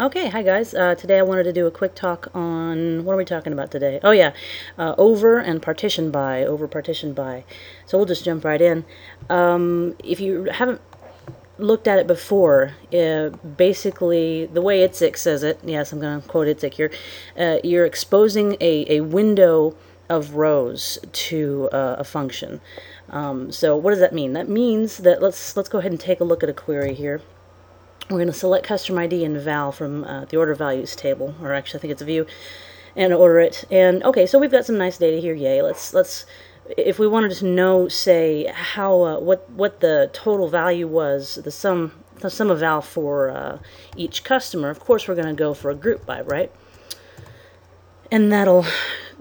Okay, hi guys. Uh, today I wanted to do a quick talk on what are we talking about today? Oh yeah, uh, over and partition by, over partition by. So we'll just jump right in. Um, if you haven't looked at it before, uh, basically the way Itzik says it, yes, I'm going to quote Itzik here. Uh, you're exposing a, a window of rows to uh, a function. Um, so what does that mean? That means that let's let's go ahead and take a look at a query here. We're going to select customer ID and val from uh, the order values table, or actually I think it's a view, and order it. And okay, so we've got some nice data here. Yay! Let's let's if we wanted to know, say, how uh, what what the total value was, the sum the sum of val for uh, each customer. Of course, we're going to go for a group by, right? And that'll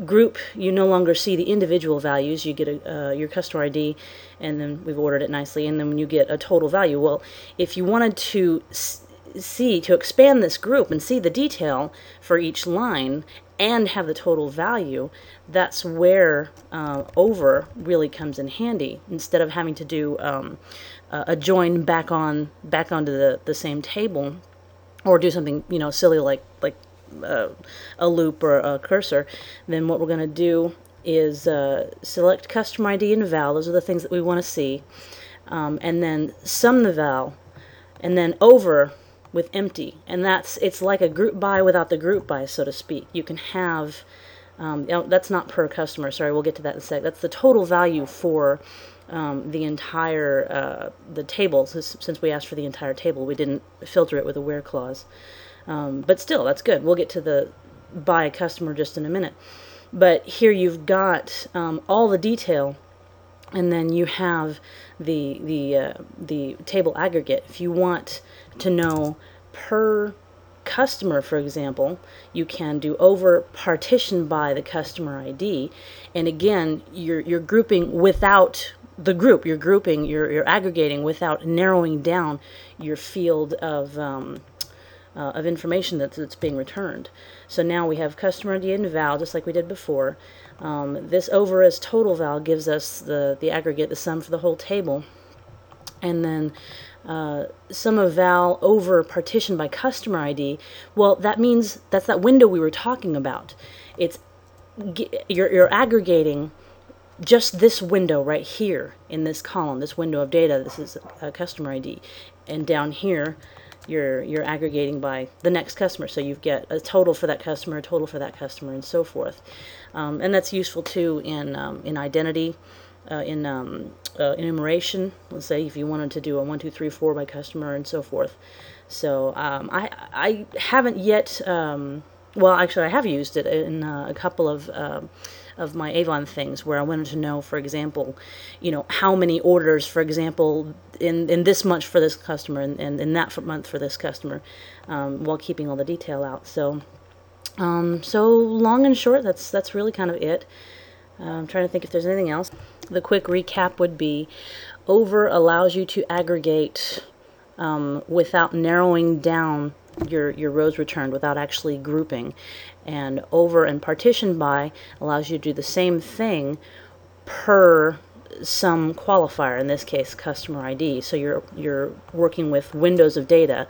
group, you no longer see the individual values. You get a, uh, your customer ID, and then we've ordered it nicely, and then when you get a total value. Well, if you wanted to see, to expand this group and see the detail for each line and have the total value, that's where uh, over really comes in handy. Instead of having to do um, a join back on back onto the, the same table, or do something you know silly like like uh, a loop or a cursor, then what we're going to do is uh, select customer ID and val. Those are the things that we want to see. Um, and then sum the val. And then over with empty. And that's it's like a group by without the group by, so to speak. You can have, um, that's not per customer. Sorry, we'll get to that in a sec. That's the total value for um, the entire uh, the table. Since we asked for the entire table, we didn't filter it with a where clause. Um, but still, that's good. We'll get to the by customer just in a minute. But here you've got um, all the detail, and then you have the the uh, the table aggregate. If you want to know per customer, for example, you can do over partition by the customer ID, and again, you're you're grouping without the group. You're grouping, you're you're aggregating without narrowing down your field of um, uh, of information that's, that's being returned. So now we have customer ID and val, just like we did before. Um, this over as total val gives us the, the aggregate, the sum for the whole table. And then uh, sum of val over partition by customer ID, well, that means that's that window we were talking about. It's you're, you're aggregating just this window right here in this column, this window of data. This is a customer ID. And down here, you're you're aggregating by the next customer. So you get a total for that customer a total for that customer and so forth. Um, and that's useful too in um, in identity uh, in um, uh, enumeration. Let's say if you wanted to do a one two three four by customer and so forth. So um, I I haven't yet um, well actually I have used it in uh, a couple of um, of my Avon things where I wanted to know, for example, you know, how many orders, for example, in, in this month for this customer and, and in that month for this customer, um, while keeping all the detail out. So, um, so long and short, that's that's really kind of it. Uh, I'm trying to think if there's anything else. The quick recap would be, over allows you to aggregate um, without narrowing down your, your rows returned without actually grouping. And over and partition by allows you to do the same thing per some qualifier, in this case customer ID. So you're, you're working with windows of data,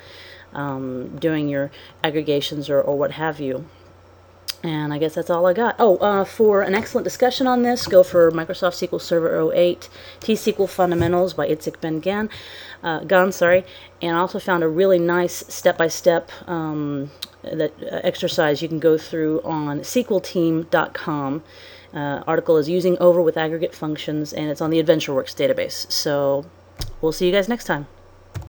um, doing your aggregations or, or what have you. And I guess that's all I got. Oh, uh, for an excellent discussion on this, go for Microsoft SQL Server 08 T-SQL Fundamentals by Itzik Ben Gan, uh, Gan, sorry. And I also found a really nice step-by-step -step, um, that uh, exercise you can go through on SQLteam.com. Uh, article is using over with aggregate functions, and it's on the AdventureWorks database. So we'll see you guys next time.